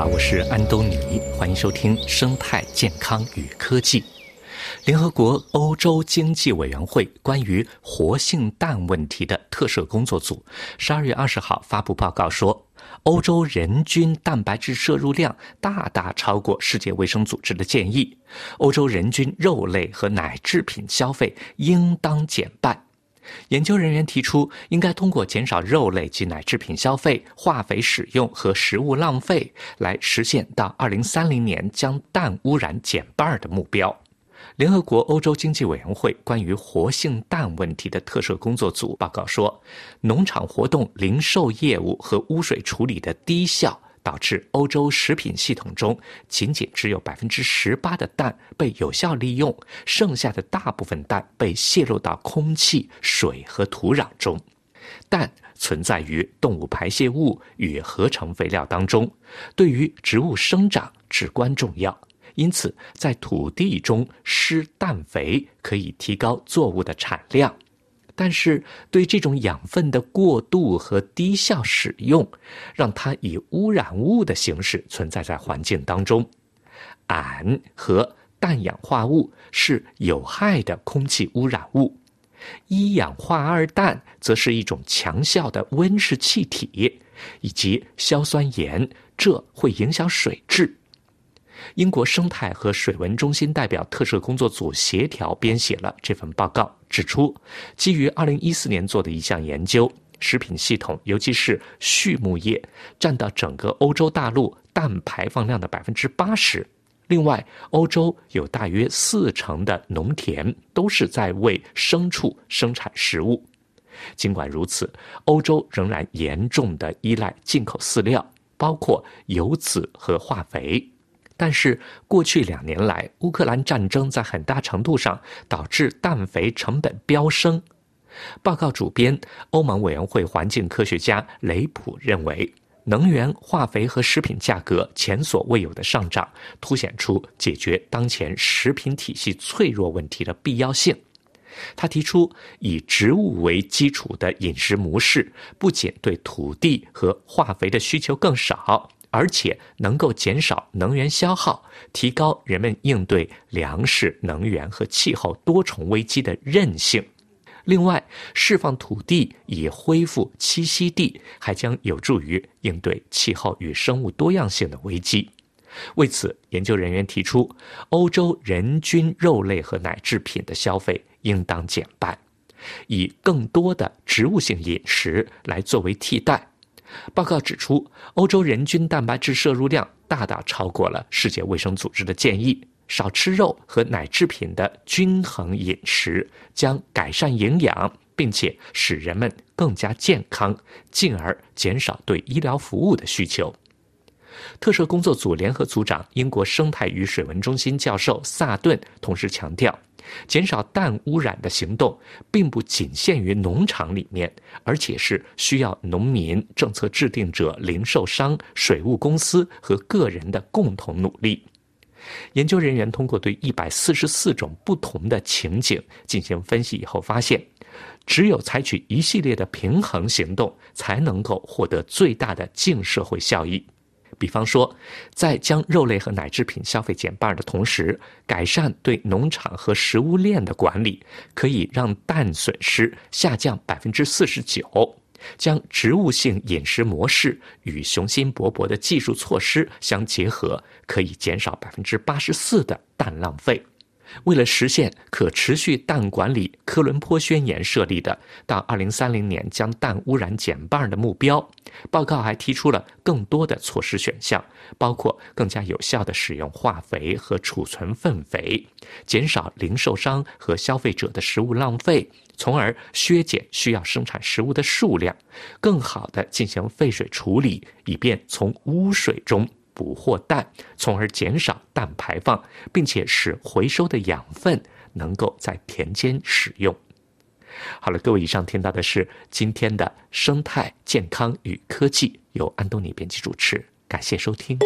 好，我是安东尼，欢迎收听《生态健康与科技》。联合国欧洲经济委员会关于活性氮问题的特设工作组，十二月二十号发布报告说，欧洲人均蛋白质摄入量大大超过世界卫生组织的建议，欧洲人均肉类和奶制品消费应当减半。研究人员提出，应该通过减少肉类及奶制品消费、化肥使用和食物浪费，来实现到2030年将氮污染减半的目标。联合国欧洲经济委员会关于活性氮问题的特设工作组报告说，农场活动、零售业务和污水处理的低效。导致欧洲食品系统中仅仅只有百分之十八的氮被有效利用，剩下的大部分氮被泄露到空气、水和土壤中。氮存在于动物排泄物与合成肥料当中，对于植物生长至关重要。因此，在土地中施氮肥可以提高作物的产量。但是，对这种养分的过度和低效使用，让它以污染物的形式存在在环境当中。氨和氮氧化物是有害的空气污染物，一氧化二氮则是一种强效的温室气体，以及硝酸盐，这会影响水质。英国生态和水文中心代表特设工作组协调编写了这份报告，指出，基于2014年做的一项研究，食品系统，尤其是畜牧业，占到整个欧洲大陆氮排放量的百分之八十。另外，欧洲有大约四成的农田都是在为牲畜生产食物。尽管如此，欧洲仍然严重的依赖进口饲料，包括油脂和化肥。但是，过去两年来，乌克兰战争在很大程度上导致氮肥成本飙升。报告主编、欧盟委员会环境科学家雷普认为，能源、化肥和食品价格前所未有的上涨，凸显出解决当前食品体系脆弱问题的必要性。他提出，以植物为基础的饮食模式，不仅对土地和化肥的需求更少。而且能够减少能源消耗，提高人们应对粮食、能源和气候多重危机的韧性。另外，释放土地以恢复栖息地，还将有助于应对气候与生物多样性的危机。为此，研究人员提出，欧洲人均肉类和奶制品的消费应当减半，以更多的植物性饮食来作为替代。报告指出，欧洲人均蛋白质摄入量大大超过了世界卫生组织的建议。少吃肉和奶制品的均衡饮食将改善营养，并且使人们更加健康，进而减少对医疗服务的需求。特设工作组联合组长、英国生态与水文中心教授萨顿同时强调。减少氮污染的行动并不仅限于农场里面，而且是需要农民、政策制定者、零售商、水务公司和个人的共同努力。研究人员通过对一百四十四种不同的情景进行分析以后发现，只有采取一系列的平衡行动，才能够获得最大的净社会效益。比方说，在将肉类和奶制品消费减半的同时，改善对农场和食物链的管理，可以让氮损失下降百分之四十九；将植物性饮食模式与雄心勃勃的技术措施相结合，可以减少百分之八十四的氮浪费。为了实现可持续氮管理，科伦坡宣言设立的到二零三零年将氮污染减半的目标，报告还提出了更多的措施选项，包括更加有效的使用化肥和储存粪肥，减少零售商和消费者的食物浪费，从而削减需要生产食物的数量，更好的进行废水处理，以便从污水中。捕获氮，从而减少氮排放，并且使回收的养分能够在田间使用。好了，各位，以上听到的是今天的生态健康与科技，由安东尼编辑主持，感谢收听。